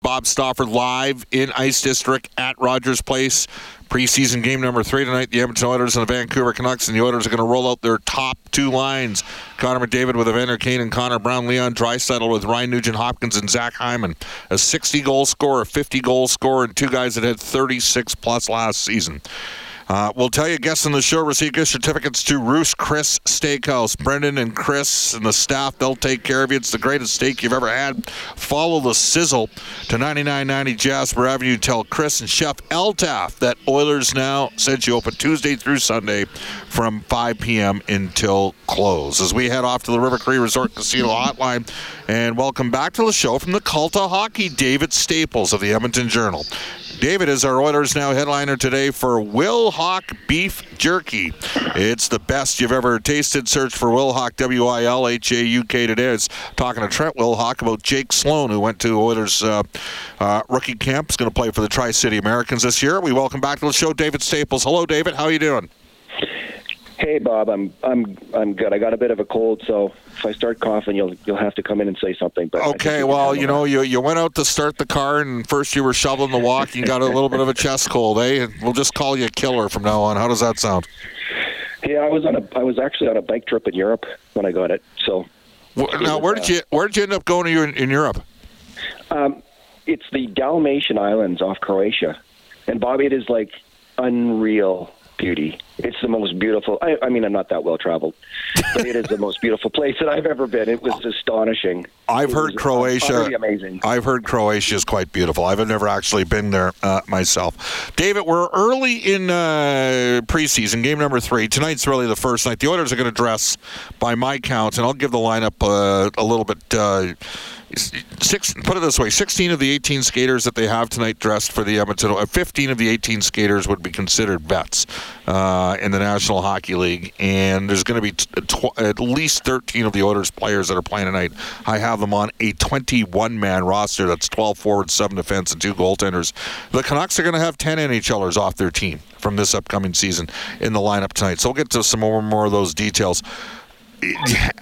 Bob Stauffer live in Ice District at Rogers Place. Preseason game number three tonight. The Edmonton Oilers and the Vancouver Canucks, and the Oilers are going to roll out their top two lines. Connor McDavid with Evander Kane and Connor Brown, Leon Draisaitl with Ryan Nugent Hopkins and Zach Hyman. A 60 goal scorer, a 50 goal scorer, and two guys that had 36 plus last season. Uh, we'll tell you, guests on the show receive gift certificates to Ruth's Chris Steakhouse. Brendan and Chris and the staff, they'll take care of you. It's the greatest steak you've ever had. Follow the sizzle to 9990 Jasper Avenue. Tell Chris and Chef Eltaf that Oilers Now sent you open Tuesday through Sunday from 5 p.m. until close. As we head off to the River Cree Resort Casino Hotline, and welcome back to the show from the Cult of Hockey, David Staples of the Edmonton Journal. David is our Oilers Now headliner today for Wilhauk Beef Jerky. It's the best you've ever tasted. Search for Wilhauk, W I L H A U K today. It's talking to Trent Wilhauk about Jake Sloan, who went to Oilers uh, uh, rookie camp. Is going to play for the Tri City Americans this year. We welcome back to the show David Staples. Hello, David. How are you doing? Hey Bob, I'm I'm I'm good. I got a bit of a cold, so if I start coughing, you'll you'll have to come in and say something. But okay, well, you know, you you went out to start the car, and first you were shoveling the walk, and you got a little bit of a chest cold, eh? We'll just call you a killer from now on. How does that sound? Yeah, I was on a I was actually on a bike trip in Europe when I got it. So now, where did you where did you end up going to in, in Europe? Um, it's the Dalmatian Islands off Croatia, and Bobby, it is like unreal beauty. It's the most beautiful. I, I mean, I'm not that well traveled, but it is the most beautiful place that I've ever been. It was astonishing. I've it heard Croatia. Amazing. I've heard Croatia is quite beautiful. I've never actually been there uh, myself. David, we're early in uh, preseason, game number three. Tonight's really the first night. The Oilers are going to dress, by my count, and I'll give the lineup uh, a little bit uh, six, put it this way 16 of the 18 skaters that they have tonight dressed for the Edmonton, uh, 15 of the 18 skaters would be considered vets uh, in the National Hockey League. And there's going to be t- tw- at least 13 of the Oilers players that are playing tonight. I have them on a 21 man roster that's 12 forwards, 7 defense, and 2 goaltenders. The Canucks are going to have 10 NHLers off their team from this upcoming season in the lineup tonight. So we'll get to some more, more of those details.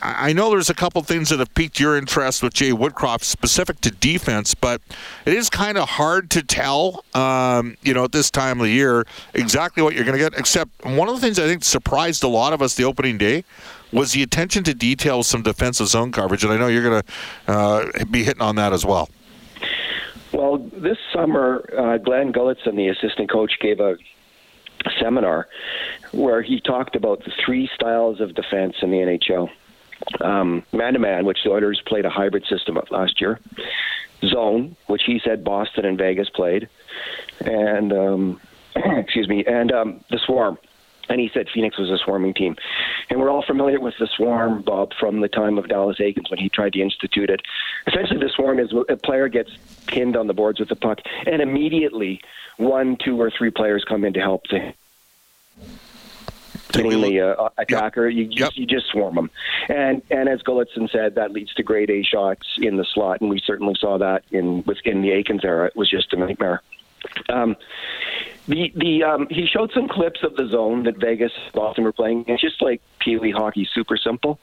I know there's a couple things that have piqued your interest with Jay Woodcroft specific to defense, but it is kind of hard to tell, um, you know, at this time of the year exactly what you're going to get. Except one of the things I think surprised a lot of us the opening day was the attention to detail some defensive zone coverage, and I know you're going to uh, be hitting on that as well. Well, this summer, uh, Glenn Gulutzan, the assistant coach, gave a seminar where he talked about the three styles of defense in the NHL. Man to man, which the Oilers played a hybrid system of last year. Zone, which he said Boston and Vegas played, and um, excuse me, and um, the Swarm. And he said Phoenix was a swarming team. And we're all familiar with the swarm, Bob, from the time of Dallas Eakins when he tried to institute it. Essentially, the swarm is a player gets pinned on the boards with the puck, and immediately one, two, or three players come in to help the hitting the uh, attacker. Yep. You, yep. you just swarm them, and and as Gulutzan said, that leads to grade A shots in the slot, and we certainly saw that in within the Eakins era. It was just a nightmare. Um, the the um, he showed some clips of the zone that Vegas Boston were playing. It's just like Pee Wee hockey, super simple.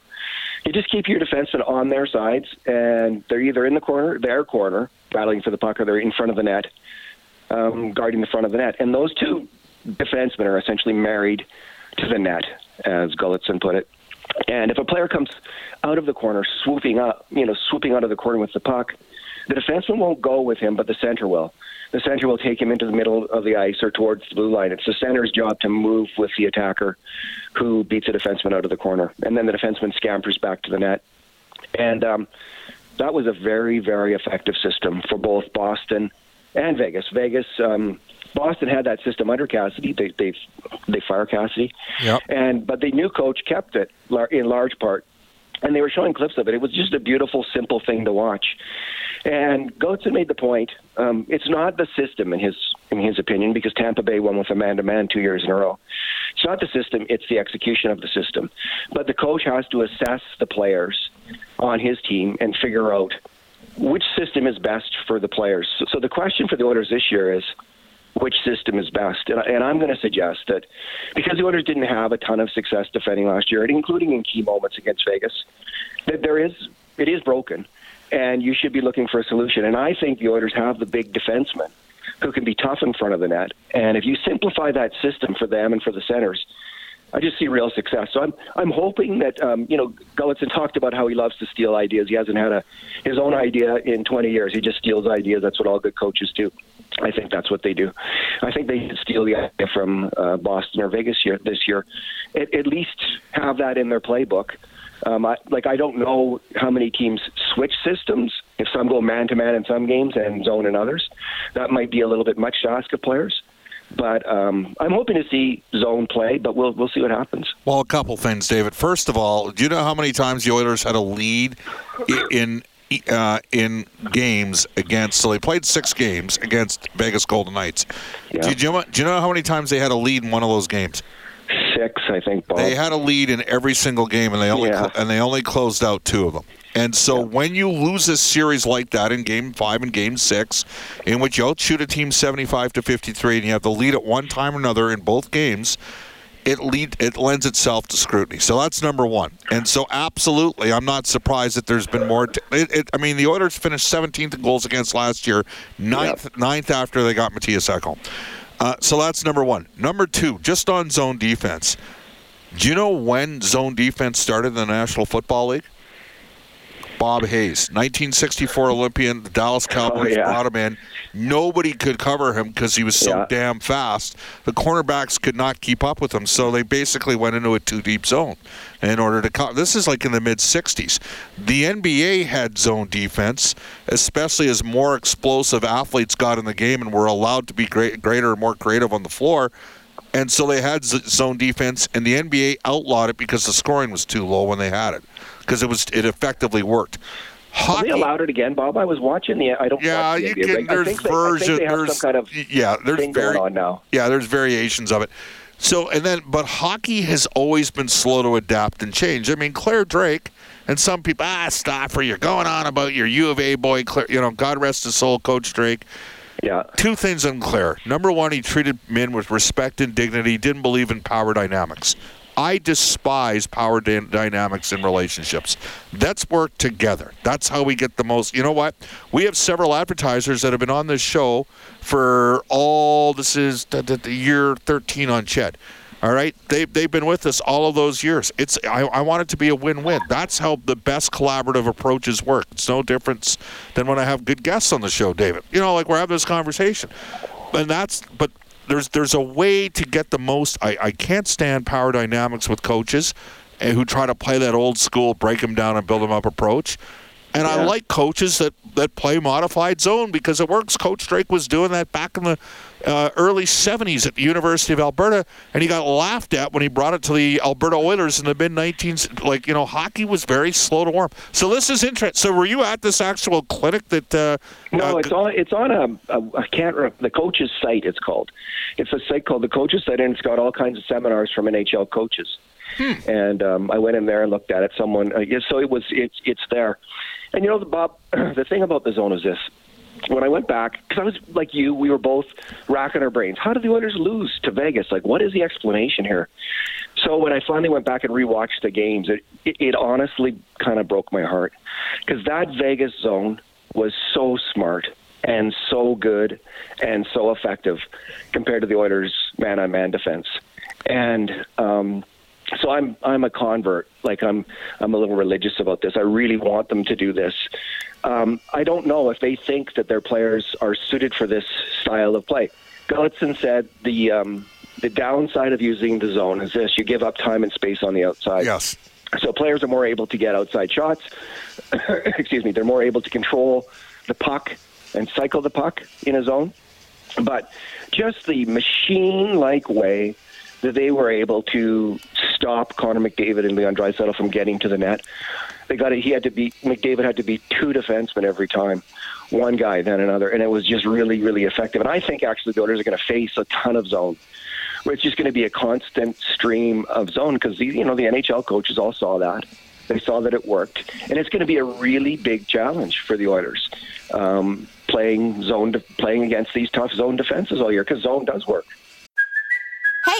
You just keep your defensemen on their sides, and they're either in the corner, their corner, battling for the puck, or they're in front of the net, um, guarding the front of the net. And those two defensemen are essentially married to the net, as Gulutzan put it. And if a player comes out of the corner, swooping up, you know, swooping out of the corner with the puck, the defenseman won't go with him, but the center will. The center will take him into the middle of the ice or towards the blue line. It's the center's job to move with the attacker who beats a defenseman out of the corner. And then the defenseman scampers back to the net. And um, that was a very, very effective system for both Boston and Vegas. Vegas, um, Boston had that system under Cassidy. They they they fire Cassidy, Yep. and but the new coach kept it in large part, and they were showing clips of it. It was just a beautiful, simple thing to watch. And Goetze made the point: um, it's not the system in his in his opinion, because Tampa Bay won with a man-to-man two years in a row. It's not the system; it's the execution of the system. But the coach has to assess the players on his team and figure out which system is best for the players. So, the question for the Oilers this year is which system is best. And, and I'm going to suggest that because the Oilers didn't have a ton of success defending last year, including in key moments against Vegas, that there is it is broken, and you should be looking for a solution. And I think the Oilers have the big defensemen who can be tough in front of the net. And if you simplify that system for them and for the centers, I just see real success. So I'm I'm hoping that um, you know Gulutzan talked about how he loves to steal ideas. He hasn't had a his own idea in 20 years. He just steals ideas. That's what all good coaches do. I think that's what they do. I think they steal the idea from uh, Boston or Vegas year, this year. At, at least have that in their playbook. Um, I, like I don't know how many teams switch systems. If some go man to man in some games and zone in others, that might be a little bit much to ask of players. But um, I'm hoping to see zone play, but we'll we'll see what happens. Well, a couple things, David. First of all, do you know how many times the Oilers had a lead in uh, in games against? So they played six games against Vegas Golden Knights. Yeah. Do, you, do you- do you know how many times they had a lead in one of those games? Six, I think. Bob. They had a lead in every single game, and they only Yeah. cl- and they only closed out two of them. And so when you lose a series like that in Game Five and Game Six, in which you outshoot a team seventy-five to fifty-three, and you have the lead at one time or another in both games, it lead it lends itself to scrutiny. So that's number one. And so absolutely, I'm not surprised that there's been more. T- it, it, I mean, the Oilers finished 17th in goals against last year, ninth ninth after they got Mattias Ekholm. Uh, so that's number one. Number two, just on zone defense. Do you know when zone defense started in the National Football League? Bob Hayes, 1964 Olympian, the Dallas oh, Cowboys yeah. brought him in. Nobody could cover him because he was so Yeah. damn fast. The cornerbacks could not keep up with him, so they basically went into a two deep zone in order to. Co- this is like in the mid 60s. The NBA had zone defense, especially as more explosive athletes got in the game and were allowed to be great, greater and more creative on the floor. And so they had zone defense, and the NBA outlawed it because the scoring was too low when they had it, because it was it effectively worked. Hockey, they allowed it again, Bob? I was watching the. I don't. yeah, you can. There's think they, I version. think they have There's kind of yeah. There's very, going on now. Yeah, there's variations of it. So and then, but hockey has always been slow to adapt and change. I mean, Clare Drake and some people ah stop where you're going on about your U of A boy. Claire, you know, God rest his soul, Coach Drake. Yeah. Two things unclear. Number one, he treated men with respect and dignity. Didn't believe in power dynamics. I despise power dy- dynamics in relationships. Let's work together. That's how we get the most. You know what? We have several advertisers that have been on this show for all. This is the, the, the year 13 on CHED. All right, they they've been with us all of those years. It's I, I want it to be a win-win. That's how the best collaborative approaches work. It's no difference than when I have good guests on the show, David. You know, like we're having this conversation, and that's but there's there's a way to get the most. I, I can't stand power dynamics with coaches eh, who try to play that old school break them down and build them up approach. And I like coaches that, that play modified zone because it works. Coach Drake was doing that back in the uh, early 70s at the University of Alberta, and he got laughed at when he brought it to the Alberta Oilers in the mid 19s. Like, you know, hockey was very slow to warm. So this is interesting. So were you at this actual clinic that. Uh, No, uh, it's on. It's on a, a. I can't. re- The coaches' site. It's called. It's a site called the coaches' site, and it's got all kinds of seminars from NHL coaches. And um, I went in there and looked at it. Someone. Uh, yeah, so it was. It's. It's there. And you know, the Bob. the thing about the zone is this. When I went back, because I was like you, we were both racking our brains. How did the Oilers lose to Vegas? Like, what is the explanation here? So when I finally went back and rewatched the games, it it, it honestly kind of broke my heart because that Vegas zone was so smart and so good and so effective compared to the Oilers' man-on-man defense. and um, so I'm I'm a convert. Like I'm I'm a little religious about this. I really want them to do this. Um, I don't know if they think that their players are suited for this style of play. Gulutzan said the um, the downside of using the zone is this: you give up time and space on the outside. Yes. So players are more able to get outside shots. Excuse me. They're more able to control the puck and cycle the puck in a zone. But just the machine-like way that they were able to stop Connor McDavid and Leon Draisaitl from getting to the net. They got it. He had to be McDavid had to be two defensemen every time, one guy then another, and it was just really really effective. And I think actually the Oilers are going to face a ton of zone. It's just going to be a constant stream of zone because you know the NHL coaches all saw that. They saw that it worked, and it's going to be a really big challenge for the Oilers um, playing zone, de- playing against these tough zone defenses all year because zone does work.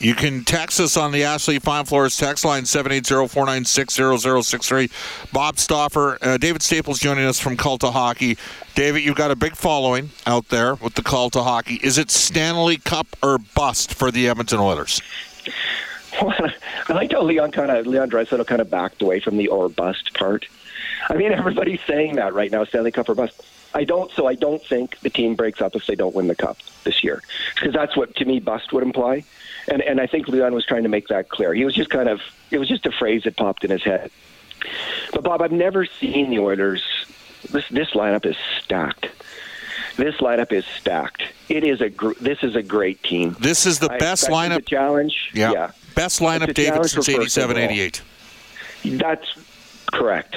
You can text us on the Ashley Fine Floors text line 780-496-0063. Bob Stauffer, uh, David Staples joining us from Cult of Hockey. David, you've got a big following out there with the Cult of Hockey. Is it Stanley Cup or bust for the Edmonton Oilers? I like how Leon kind of Leon Draisaitl kind of backed away from the or bust part. I mean, everybody's saying that right now, Stanley Cup or bust. I don't. So I don't think the team breaks up if they don't win the cup this year, because that's what to me bust would imply. And and I think Leon was trying to make that clear. He was just kind of it was just a phrase that popped in his head. But Bob, I've never seen the Oilers. This this lineup is stacked. This lineup is stacked. It is a gr- this is a great team. This is the I best lineup. The challenge. yeah. yeah. Best lineup, David, since for first 87 overall. 88. That's correct.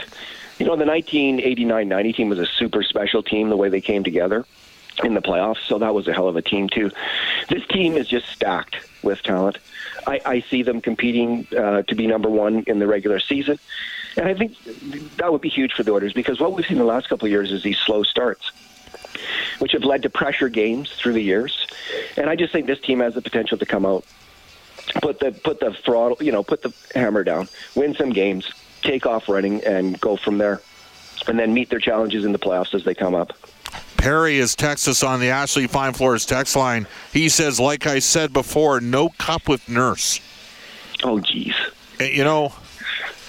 You know, the 1989-90 team was a super special team. The way they came together in the playoffs, so that was a hell of a team too. This team is just stacked with talent. I, I see them competing uh, to be number one in the regular season, and I think that would be huge for the Oilers because what we've seen the last couple of years is these slow starts, which have led to pressure games through the years. And I just think this team has the potential to come out put the put the throttle, you know, put the hammer down, win some games, take off running, and go from there, and then meet their challenges in the playoffs as they come up. Perry is text us on the Ashley Fine Floors text line. He says, like I said before, no cup with Nurse. Oh, geez, Uh, You know,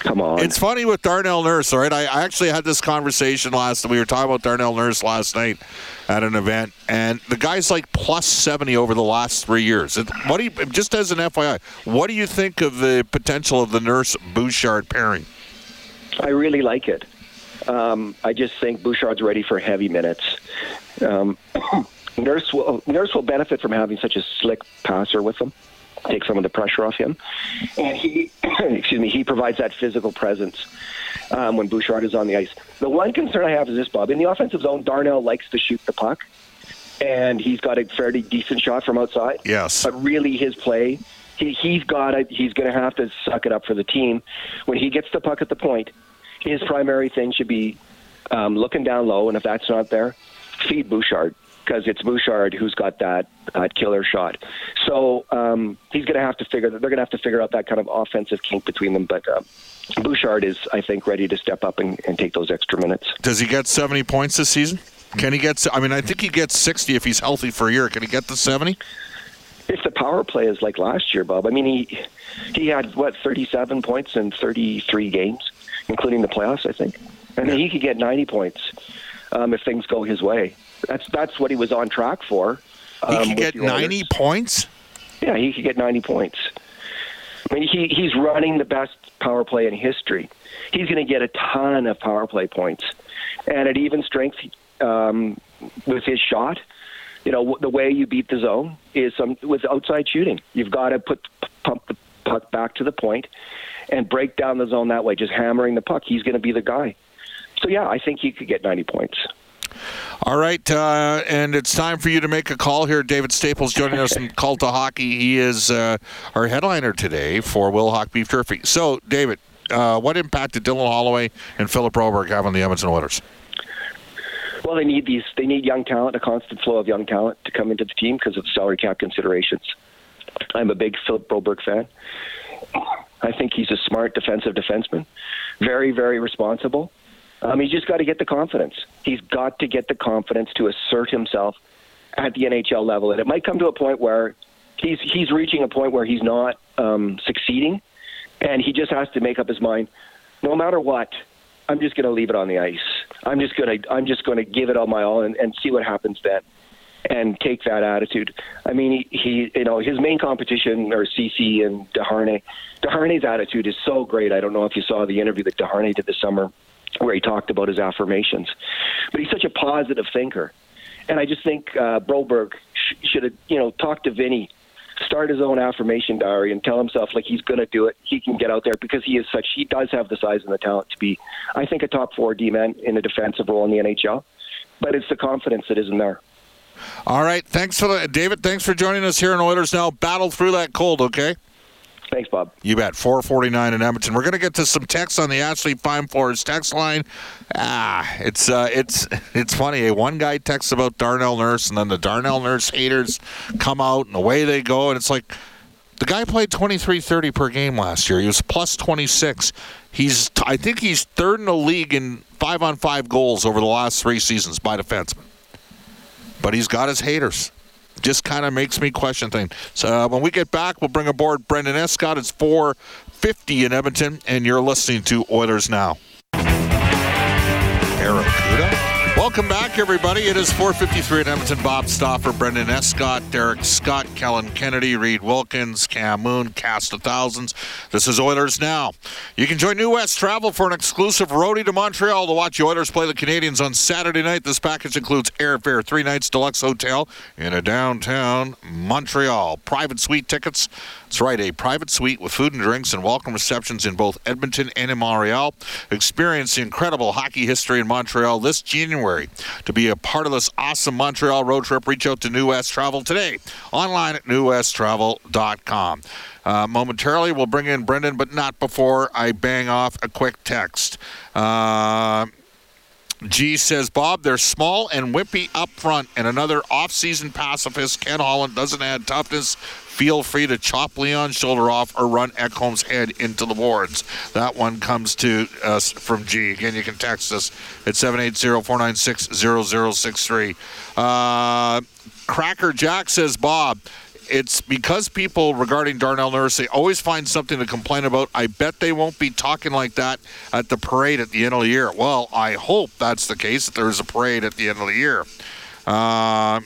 come on. It's funny with Darnell Nurse, all right? I, I actually had this conversation last. We were talking about Darnell Nurse last night at an event, and the guy's like plus seventy over the last three years. It- What do you just as an FYI? What do you think of the potential of the Nurse Bouchard pairing? I really like it. Um, I just think Bouchard's ready for heavy minutes. Um, Nurse will Nurse will benefit from having such a slick passer with him. Take some of the pressure off him, and he, excuse me, he provides that physical presence um, when Bouchard is on the ice. The one concern I have is this, Bob. In the offensive zone, Darnell likes to shoot the puck, and he's got a fairly decent shot from outside. Yes. But really, his play, he, he's got to, he's going to have to suck it up for the team. When he gets the puck at the point, his primary thing should be um, looking down low, and if that's not there, feed Bouchard because it's Bouchard who's got that uh, killer shot. So um, he's going to have to figure. That they're going to have to figure out that kind of offensive kink between them. But uh, Bouchard is, I think, ready to step up and, and take those extra minutes. Does he get seventy points this season? Can he get? I mean, I think he gets sixty if he's healthy for a year. Can he get the seventy? If the power play is like last year, Bob, I mean, he he had what 37 points in 33 games, including the playoffs, I think. and mean, he could get 90 points um, if things go his way. That's that's what he was on track for. He um, can with get the Oilers. ninety points. Yeah, he could get 90 points. I mean, he, he's running the best power play in history. He's going to get a ton of power play points. And at even strength um, with his shot, you know, the way you beat the zone is some, with outside shooting. You've got to put pump the puck back to the point and break down the zone that way, just hammering the puck. He's going to be the guy. So, yeah, I think he could get 90 points. All right, uh, and it's time for you to make a call here. David Staples joining us from Cult of Hockey. He is uh, our headliner today for Wilhauk Beef Jerky. So, David, uh, what impact did Dylan Holloway and Philip Broberg have on the Edmonton Oilers? Well, they need these. They need young talent, a constant flow of young talent to come into the team because of salary cap considerations. I'm a big Philip Broberg fan. I think he's a smart defensive defenseman, very, very responsible. Um, he's just got to get the confidence. He's got to get the confidence to assert himself at the NHL level, and it might come to a point where he's he's reaching a point where he's not um, succeeding, and he just has to make up his mind. No matter what, I'm just going to leave it on the ice. I'm just going to I'm just going to give it all my all and, and see what happens then, and take that attitude. I mean, he, he you know his main competition are Ceci and Desharnais. Desharnais' attitude is so great. I don't know if you saw the interview that Desharnais did this summer where he talked about his affirmations. But he's such a positive thinker. And I just think uh, Broberg sh- should have, you know, talked to Vinny, start his own affirmation diary, and tell himself like he's going to do it. He can get out there because he is such. He does have the size and the talent to be, I think, a top four D man in a defensive role in the NHL. But it's the confidence that isn't there. All right, thanks for the David. Thanks for joining us here in Oilers Now. Battle through that cold, okay? Thanks, Bob. You bet. 449 in Edmonton. We're going to get to some texts on the Ashley Fine Floors text line. Ah, it's uh, it's it's funny. A one guy texts about Darnell Nurse, and then the Darnell Nurse haters come out, and away they go. And it's like the guy played 23-30 per game last year. He was plus 26. He's I think he's third in the league in five on five goals over the last three seasons by defenseman. But he's got his haters just kind of makes me question things. So uh, when we get back, we'll bring aboard Brendan Escott. It's 450 in Edmonton, and you're listening to Oilers Now. Barracuda? Welcome back, everybody. It is 4:53 at Edmonton. Bob Stauffer, Brendan Escott, Derek Scott, Kellen Kennedy, Reed Wilkins, Cam Moon, cast of thousands. This is Oilers now. You can join New West Travel for an exclusive roadie to Montreal to watch the Oilers play the Canadiens on Saturday night. This package includes airfare, three nights deluxe hotel in a downtown Montreal, private suite tickets. That's right, a private suite with food and drinks and welcome receptions in both Edmonton and in Montreal. Experience the incredible hockey history in Montreal this January. To be a part of this awesome Montreal road trip, reach out to New West Travel today. Online at newwesttravel.com. Uh, momentarily, we'll bring in Brendan, but not before I bang off a quick text. Uh, G says, Bob, they're small and wimpy up front, and another off-season pacifist, Ken Holland, doesn't add toughness. Feel free to chop Leon's shoulder off or run Ekholm's head into the boards. That one comes to us from G. Again, you can text us at 780-496-0063. Uh, Cracker Jack says, Bob, it's because people regarding Darnell Nurse, they always find something to complain about. I bet they won't be talking like that at the parade at the end of the year. Well, I hope that's the case, that there's a parade at the end of the year. Uh,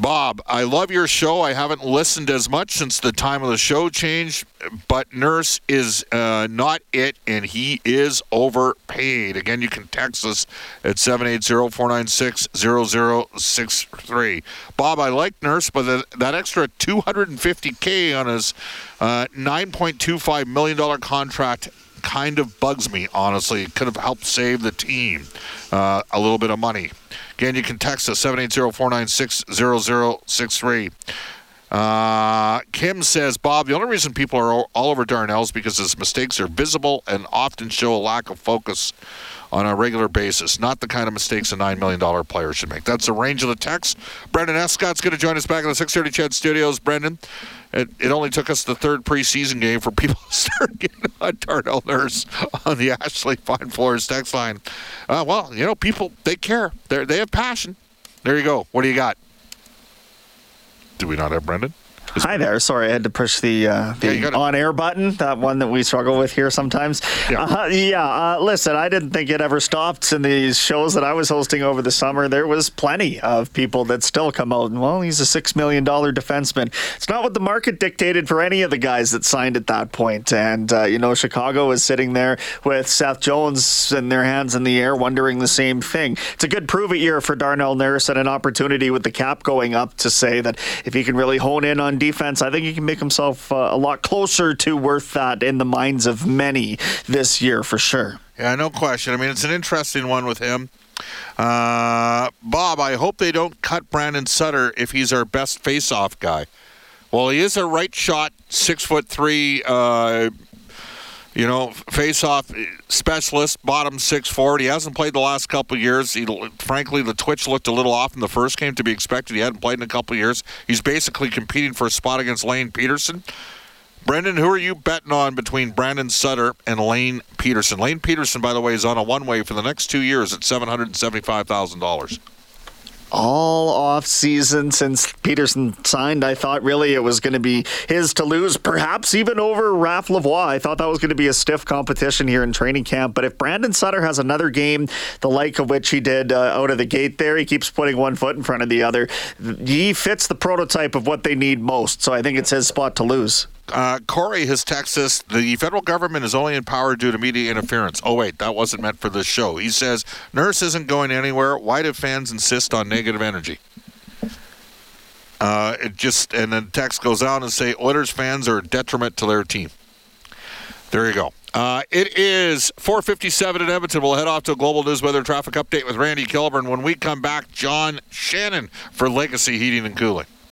Bob, I love your show. I haven't listened as much since the time of the show changed, but Nurse is uh, not it, and he is overpaid. Again, you can text us at 780 496 0063. Bob, I like Nurse, but the, that extra 250K on his uh, $9.25 million contract kind of bugs me, honestly. It could have helped save the team uh, a little bit of money. Again, you can text us 780-496-0063. Uh, Kim says, Bob, the only reason people are all over Darnell is because his mistakes are visible and often show a lack of focus on a regular basis. Not the kind of mistakes a $9 million player should make. That's the range of the text. Brendan Escott's going to join us back in the 630 CHED Studios. Brendan, it, it only took us the third preseason game for people to start getting on Darnell Nurse on the Ashley Fine Floors text line. Uh, well, you know, people, they care. they they have passion. There you go. What do you got? Do we not have Brendan? Hi there. Sorry, I had to push the, uh, the Yeah, on-air button. That one that we struggle with here sometimes. Yeah. Uh, yeah. Uh, listen, I didn't think it ever stopped in these shows that I was hosting over the summer. There was plenty of people that still come out and well, he's a six million dollar defenseman. It's not what the market dictated for any of the guys that signed at that point. And uh, you know, Chicago is sitting there with Seth Jones and their hands in the air, wondering the same thing. It's a good prove it year for Darnell Nurse and an opportunity with the cap going up to say that if he can really hone in on defense, I think he can make himself uh, a lot closer to worth that in the minds of many this year for sure. Yeah, no question. I mean, it's an interesting one with him. Uh, Bob, I hope they don't cut Brandon Sutter if he's our best face-off guy. Well, he is a right shot, six foot three. Uh, you know, face-off specialist, bottom six forward. He hasn't played the last couple years. He, frankly, the twitch looked a little off in the first game to be expected. He hadn't played in a couple years. He's basically competing for a spot against Lane Pederson. Brendan, who are you betting on between Brandon Sutter and Lane Pederson? Lane Pederson, by the way, is on a one-way for the next two years at seven hundred and seventy-five thousand dollars all off season since Pederson signed. I thought really it was going to be his to lose, perhaps even over Raph Lavoie. I thought that was going to be a stiff competition here in training camp. But if Brandon Sutter has another game, the like of which he did uh, out of the gate there, he keeps putting one foot in front of the other. He fits the prototype of what they need most. So I think it's his spot to lose. Uh, Corey has texted us the federal government is only in power due to media interference. Oh, wait, that wasn't meant for this show. He says, Nurse isn't going anywhere. Why do fans insist on negative energy? Uh, it just and then text goes on and say Oilers fans are a detriment to their team. There you go. Uh, it is 4:57 in Edmonton. We'll head off to a global news weather traffic update with Randy Kilburn when we come back. John Shannon for Legacy Heating and Cooling.